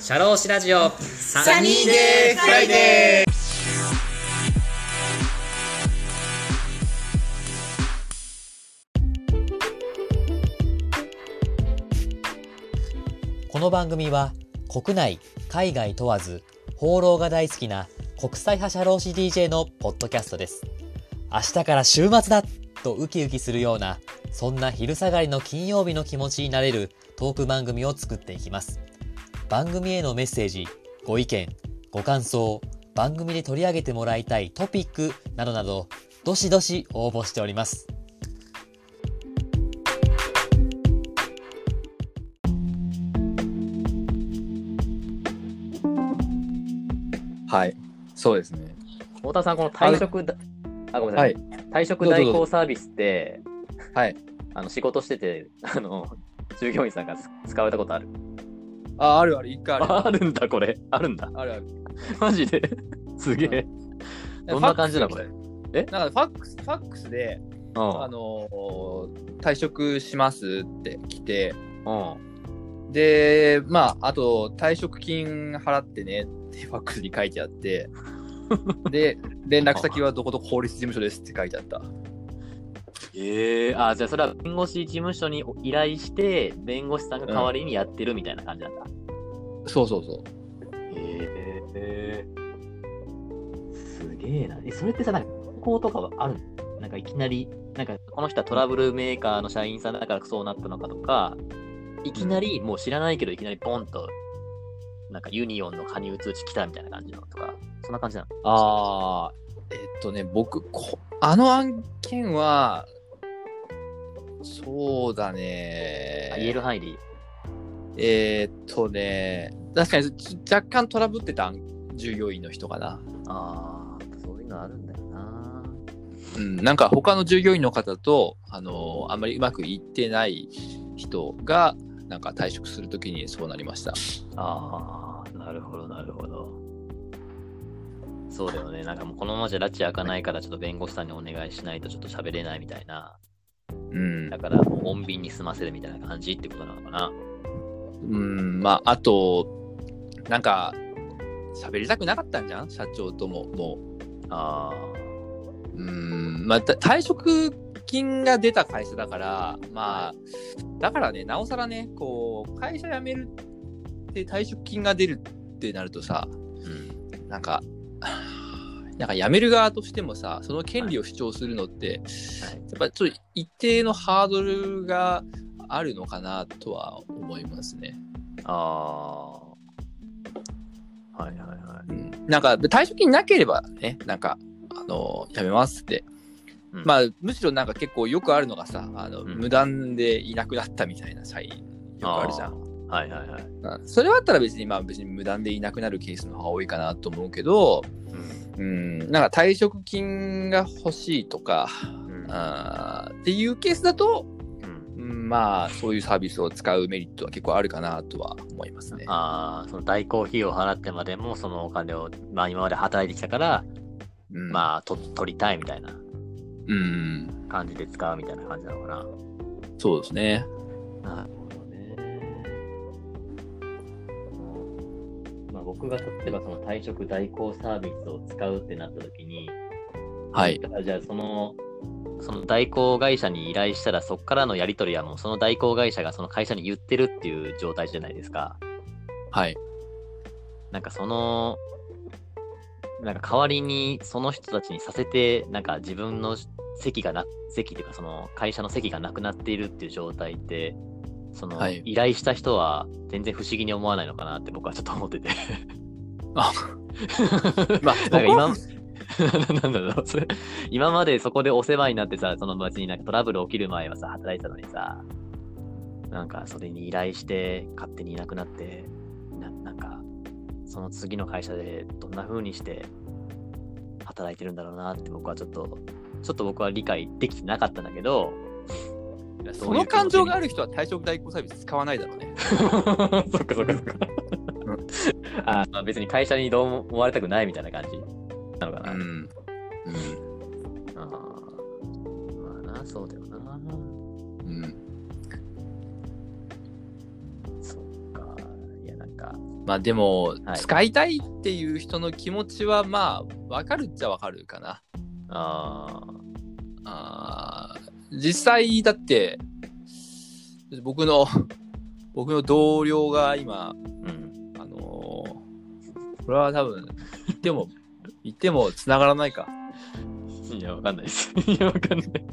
シャローシラジオ。サニーデーフライデー。この番組は国内海外問わず放浪が大好きな国際派社労士 DJ のポッドキャストです。明日から週末だとウキウキするようなそんな昼下がりの金曜日の気持ちになれるトーク番組を作っていきます。番組へのメッセージご意見ご感想番組で取り上げてもらいたいトピックなどなどどしどし応募しておりますはい。そうですね。太田さん、この退職だ、あ、ごめんなさい。退職代行サービスって、はい。あの仕事してて、あの、従業員さんがつ使われたことある。あ、あるある、一回ある。あるんだ、これ。あるんだ。あるある。マジで？すげえ。どんな感じなの？これ。え？なんかファックス、ファックスで、うん。あのー退職しますって来て、うん。で、まあ、あと、退職金払ってねって ファックスに書いてあって、で、連絡先はどこどこ法律事務所ですって書いてあった。ええあ、じゃあそれは弁護士事務所に依頼して、弁護士さんが代わりにやってるみたいな感じなんだ。そうそうそう。ええすげえな。え、それってさ、なんか、こうとかはあるの？なんかいきなり、なんか、この人はトラブルメーカーの社員さんだからそうなったのかとか、いきなり、もう知らないけど、いきなりポンと、なんかユニオンの加入通知来たみたいな感じなのとか、そんな感じなの？ああ、えっとね、僕、こあの案件は、そうだね。あ言える範囲でいい。えーっとね、確かにち若干トラブってた従業員の人かな。ああ、そういうのあるんだよな。うん、なんか他の従業員の方と、あのあんまりうまくいってない人が、なんか退職するときにそうなりました。ああ、なるほど、なるほど。そうだよね。なんかもうこのままじゃ拉致開かないから、ちょっと弁護士さんにお願いしないとちょっと喋れないみたいな。うんだ。からもう穏便に済ませるみたいな感じってことなのかな。うん、まあ、あと、なんか、喋りたくなかったんじゃん？社長とも、もあう。うん、まあ、た退職金が出た会社だから、まあ、だからね、なおさらね、こう、会社辞めるって退職金が出るってなるとさ、あ、うん。なんか、なんか辞める側としてもさ、その権利を主張するのって、はいやっぱりちょっと一定のハードルがあるのかなとは思いますね。ああ。はいはいはい。うん、なんか退職金なければね、なんか、あの、辞めますって。うんまあ、むしろなんか結構よくあるのがさ、あの、うん無断でいなくなったみたいな社員、よくあるじゃん。はいはいはい。うんそれはあったら別に、まあ別に無断でいなくなるケースの方が多いかなと思うけど、うん。うん、なんか退職金が欲しいとか、うんあーっていうケースだと、うんうんまあそういうサービスを使うメリットは結構あるかなとは思いますね。ああ、その代行費用を払ってまでも、そのお金を、まあ今まで働いてきたから、うん、まあと取りたいみたいなうん、感じで使うみたいな感じなのかな。そうですね。なる僕が例えばその退職代行サービスを使うってなった時に、はい。じゃあその、その代行会社に依頼したら、そこからのやり取りはもうその代行会社がその会社に言ってるっていう状態じゃないですか。はい。なんかその、なんか代わりにその人たちにさせて、なんか自分の席がな、席っていうかその会社の席がなくなっているっていう状態って、そのはい。依頼した人は全然不思議に思わないのかなって僕はちょっと思ってて。あ。まあ、なんか今、そ なんだろう、それ、今までそこでお世話になってさ、その別になんかトラブル起きる前はさ、働いてたのにさ、なんかそれに依頼して勝手にいなくなって、ななんか、その次の会社でどんな風にして働いてるんだろうなって僕はちょっと、ちょっと僕は理解できてなかったんだけど、その感情がある人は退職代行サービス使わないだろうね。そっかそっかそっか。あまあ別に会社にどうも思われたくないみたいな感じなのかな。うん。うん。あーまあな、そうだよな。うん。そっか。いや、なんか。まあでも、はい使いたいっていう人の気持ちはまあ、わかるっちゃわかるかな。ああー実際、だって、僕の、僕の同僚が今、あ。うん。あのーこれは多分、言っても、言っても繋がらないか。いや、わかんないです。いや、わかんないで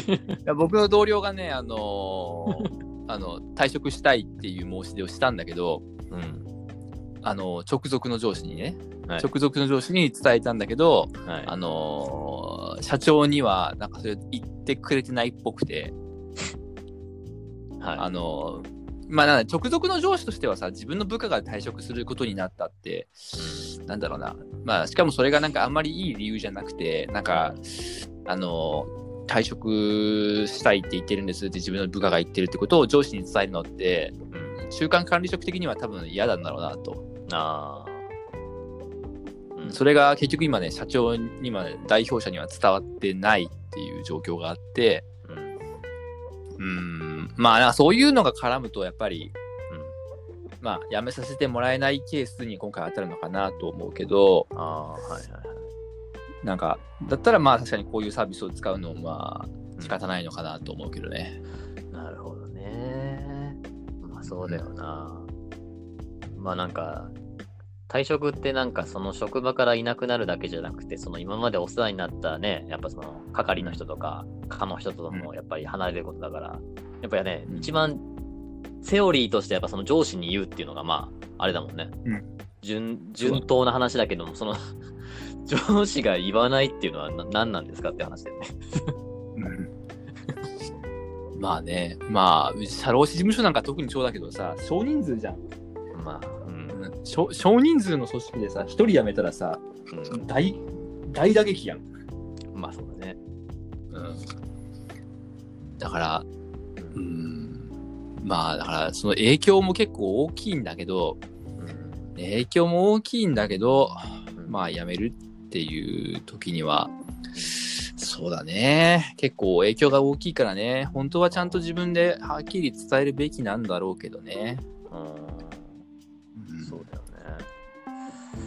す。いや僕の同僚がね、あのーあの、退職したいっていう申し出をしたんだけど、うん。あの、直属の上司にね、はい。直属の上司に伝えたんだけど、はい。あのー社長には、なんかそれ言ってくれてないっぽくて、はい。あのーまあ、直属の上司としてはさ、自分の部下が退職することになったって、なんだろうな。まあ、しかもそれがなんかあんまりいい理由じゃなくて、なんか、あのー退職したいって言ってるんですって自分の部下が言ってるってことを上司に伝えるのって、うん。中間管理職的には多分嫌なんだろうなと。ああ。うんそれが結局今ね、社長には、代表者には伝わってないっていう状況があって、うん。うーん、まあそういうのが絡むと、やっぱり、まあ辞めさせてもらえないケースに今回当たるのかなと思うけど、ああ、はいはいはい。なんか、だったらまあ確かにこういうサービスを使うのもまあ仕方ないのかなと思うけどね。なるほどね。まあそうだよな。まあなんか、退職ってなんかその職場からいなくなるだけじゃなくて、その今までお世話になったね、やっぱその係の人とか、課の人ともやっぱり離れることだから、やっぱりね、うん一番セオリーとしてやっぱその上司に言うっていうのがまあ、あれだもんね。うん順順当な話だけども、その 上司が言わないっていうのはな何なんですかって話だよね。まあね、まあ、社労士事務所なんか特にそうだけどさ、少人数じゃん。まあ、うん。うん少少人数の組織でさ、一人辞めたらさ、うん大、大打撃やん。まあそうだね。うん。だから、うん、まあだからその影響も結構大きいんだけど、うん影響も大きいんだけど、うんまあ辞めるっていう時には、そうだね。結構影響が大きいからね。本当はちゃんと自分ではっきり伝えるべきなんだろうけどね。うんうんそうだ。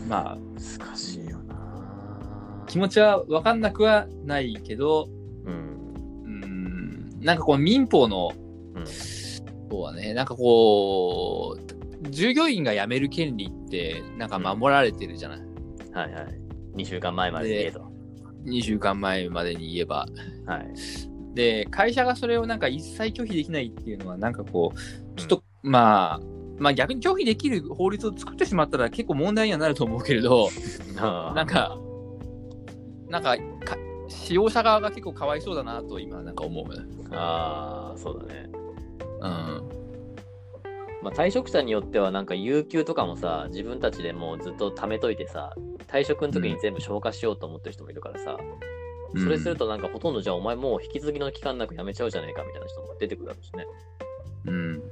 まあ難しいよな。気持ちは分かんなくはないけど、うん。うん、なんかこう民法のうん。そうだね。なんかこう、従業員が辞める権利って、なんか守られてるじゃない。はいはい。2週間前までで言えと。2週間前までに言えば。はい。で、会社がそれをなんか一切拒否できないっていうのは、なんかこう、ちょっと、まあ、まあ逆に拒否できる法律を作ってしまったら結構問題にはなると思うけれど、ななん、か、なんかか、使用者側が結構かわいそうだなと今なんか思う。ああ、そうだね。うん。まあ退職者によってはなんか有給とかもさ、自分たちでもうずっと貯めといてさ、退職の時に全部消化しようと思ってる人もいるからさ、それするとなんかほとんどじゃあお前もう引き継ぎの期間なく辞めちゃうじゃねえかみたいな人も出てくるだろうしね。うん。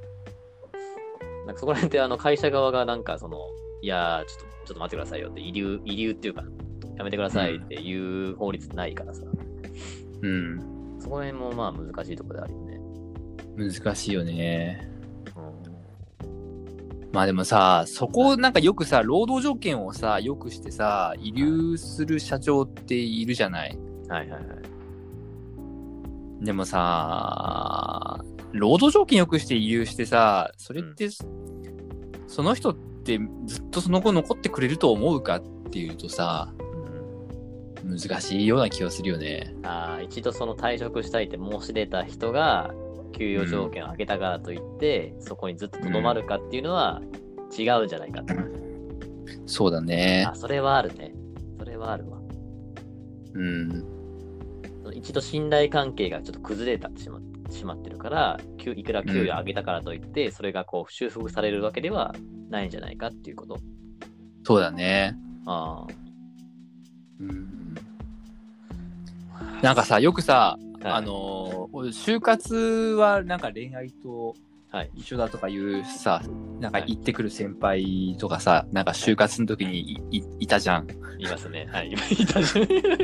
なんかそこら辺ってあの会社側がなんかその、いやー、ちょっと、ちょっと待ってくださいよって、遺留、遺留っていうか、やめてくださいっていう法律ないからさ、うん。そこら辺もまあ難しいところであるよね。難しいよね。うまあでもさ、そこをなんかよくさ、労働条件をさ、よくしてさ、遺留する社長っているじゃない。ん。はいはいはい。でもさ、労働条件よくして遺留してさ、それって、その人ってずっとその後残ってくれると思うかっていうとさ、うん難しいような気がするよね。あー一度その退職したいって申し出た人が給与条件を上げたからといって、そこにずっととどまるかっていうのは違うんじゃないかと。そうだねあ、。それはあるね。それはあるわ。うん。一度信頼関係がちょっと崩れたしましまってるから、給いくら給与上げたからといって、それがこう修復されるわけではないんじゃないかっていうこと。そうだね。あうん。なんかさ、よくさ、あ。あ、のー就活はなんか恋愛とはい。一緒だとかいうさ、なんかはい行ってくる先輩とかさ、なんか就活の時にいいいたじゃん。いますね。はい。いた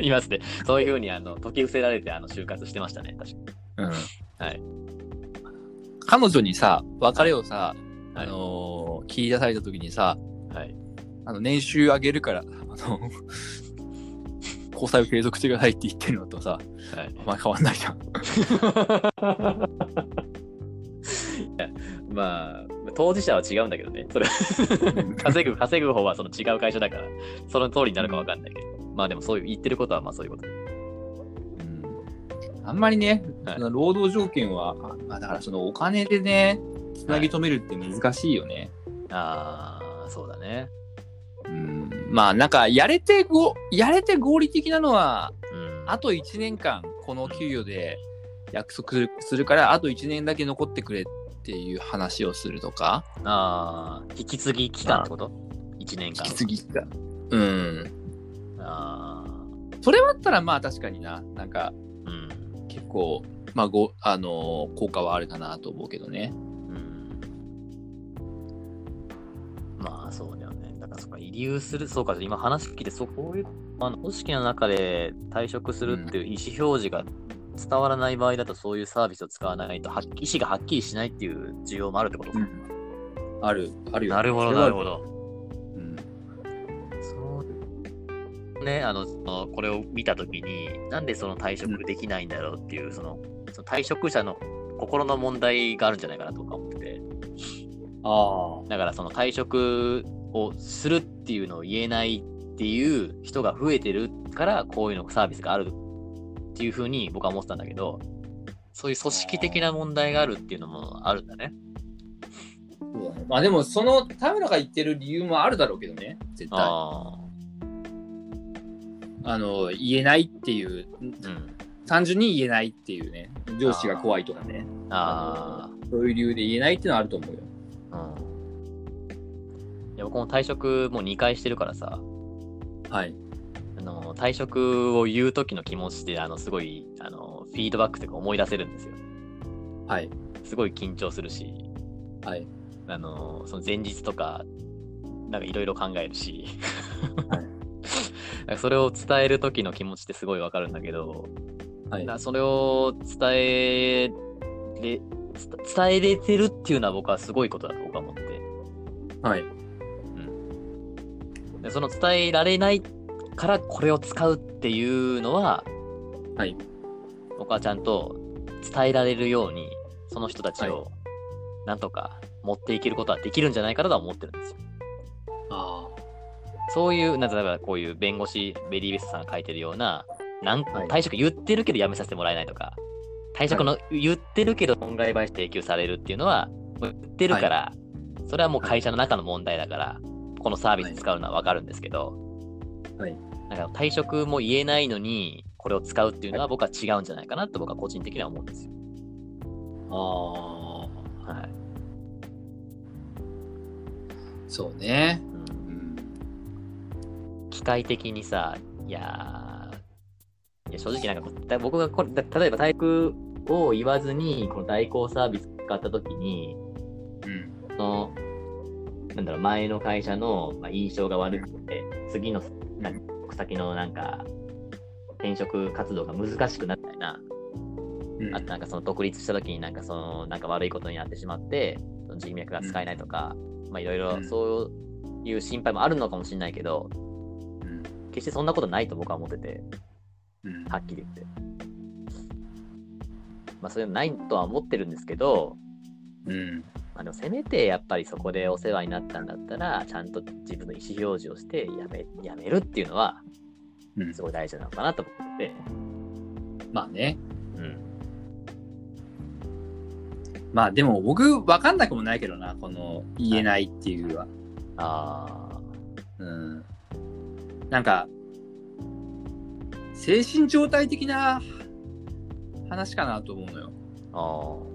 いますね。そういうふうに、あの、解き伏せられて、あの、就活してましたね。確かに。うん。はい。彼女にさ、別れをさ、あのー切り出された時にさ、はい。あの、年収上げるから、あの、交際を継続してくださいって言ってるのとさ、はい。あんま変わんないじゃん。いやまあ、当事者は違うんだけどね。それ 稼ぐ、稼ぐ方はその違う会社だから、その通りになるかわかんないけど。まあでもそういう言ってることはまあそういうこと。あんまりね、はいその労働条件は、あまあ、だからそのお金でね、つなぎ止めるって難しいよね。ああ、そうだね。うん、まあなんか、やれてご、やれて合理的なのは、うん。あと1年間、この給与で約束するから、あと1年だけ残ってくれっていう話をするとか、ああ、引き継ぎ期間ってこと ?1 年間。引き継ぎか。うん。あそれはあったら、まあ確かにな、なんか、構、まあ、ご、あのー効果はあるかなと思うけどね。うん。まあそうだよね。だからそっか、遺留する、そうか、今話聞いて、そうこういう、あの、組織の中で退職するっていう意思表示が伝わらない場合だと、そういうサービスを使わないと、はっき意思がはっきりしないっていう需要もあるってことか。ある、あるよ。なるほど、なるほ。ど。ね、あの、そのこれを見たときに、なんでその退職できないんだろうっていう、その、その退職者の心の問題があるんじゃないかなとか思ってて。あだからその退職をするっていうのを言えないっていう人が増えてるから、こういうのサービスがあるっていうふうに僕は思ってたんだけど、そういう組織的な問題があるっていうのもあるんだね。そうだね。まあでも、その田村が言ってる理由もあるだろうけどね、絶対。ああの、言えないっていう、あ。うん。単純に言えないっていうね、上司が怖いとかね、あそういう理由で言えないっていうのはあると思うよ。あ。うん。いや、僕も退職もう2回してるからさ、はい。あの、退職を言う時の気持ちって、あの、すごい、あの、フィードバックというか思い出せるんですよ。はい。すごい緊張するし、はい。あの、その前日とか、なんかいろいろ考えるし、はいそれを伝える時の気持ちってすごいわかるんだけど、はい。なそれを伝えれ、つ伝えれてるっていうのは僕はすごいことだと僕は思ってて。はい。でその伝えられないからこれを使うっていうのは、はい。僕はちゃんと伝えられるように、その人たちはをなんとか持っていけることはできるんじゃないかなとは思ってるんですよ。あそういう、なんか例えばこういう弁護士、ベリーベストさんが書いてるような、なんはい退職言ってるけど辞めさせてもらえないとか、退職の、言ってるけど損害賠償提供されるっていうのは、言ってるから、それはもう会社の中の問題だから、このサービス使うのはわかるんですけど、はいなんか退職も言えないのに、これを使うっていうのは僕は違うんじゃないかなと僕は個人的には思うんですよ。あ。ああ。はい。そうね。うんうん。機械的にさ、いやー、いや正直なんか僕がこれ、だ例えば体育を言わずに、この代行サービス使ったときに、うん。その、なんだろう、前の会社の、まあ、印象が悪くて、次の、なん先のなんか、転職活動が難しくなったりな、うんあとなんかその独立した時になんかその、なんか悪いことになってしまって、その人脈が使えないとか、まあいろいろうんそういう心配もあるのかもしれないけど、うん。決してそんなことないと僕は思ってて、うん。はっきり言って。まあそういうのないとは思ってるんですけど、うん。まあ、でもせめてやっぱりそこでお世話になったんだったら、ちゃんと自分の意思表示をしてやめやめるっていうのは、うんすごい大事なのかなと思ってて、まあね。うん。まあでも僕分かんなくもないけどな、この言えないっていうのは。あうん。なんか、精神状態的な話かなと思うのよ。あ、あ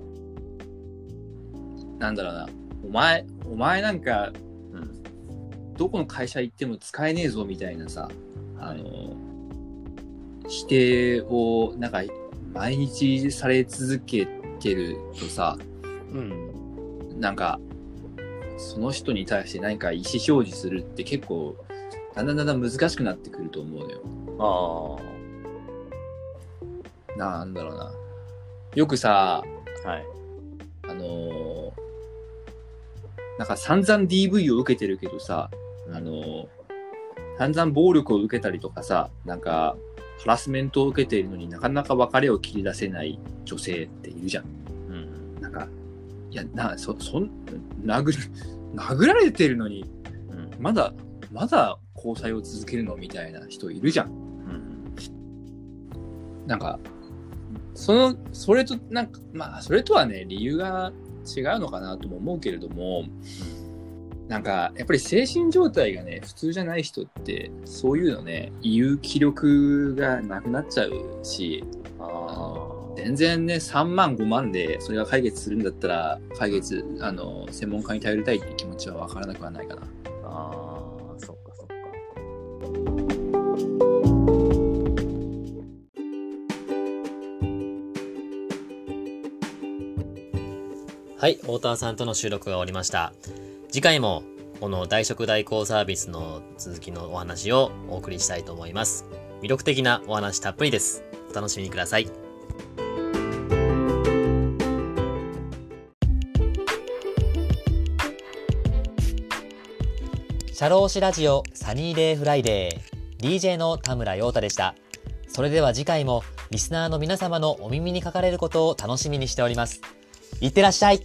なんだろうな。お前、お前なんか、あ、うん。どこの会社行っても使えねえぞみたいなさ、あの、否定を、なんか、毎日され続けてるとさ、うん。なんか、その人に対して何か意思表示するって結構、だんだんだんだん難しくなってくると思うのよ。あなんだろうな。よくさ、あ、はい。あのーなんか散々 DV を受けてるけどさ、あの、散々暴力を受けたりとかさ、なんか、ハラスメントを受けているのになかなか別れを切り出せない女性っているじゃん。うん。なんか、いや、な、そ、そん、殴る、殴られてるのに、うん。まだ、まだ交際を続けるのみたいな人いるじゃん。うん。なんか、その、それと、なんか、まあ、それとはね、理由が違うのかなとも思うけれども、なんか、やっぱり精神状態がね、普通じゃない人って、そういうのね、言う気力がなくなっちゃうし。全然ね、3万、5万でそれが解決するんだったら、解決、あの、専門家に頼りたいっていう気持ちはわからなくはないかな。はい、太田さんとの収録が終わりました。次回も、この大食代行サービスの続きのお話をお送りしたいと思います。魅力的なお話たっぷりです。お楽しみください。シャローシラジオサニーデイフライデー DJ の田村陽太でした。それでは次回もリスナーの皆様のお耳にかかれることを楽しみにしております。いってらっしゃい。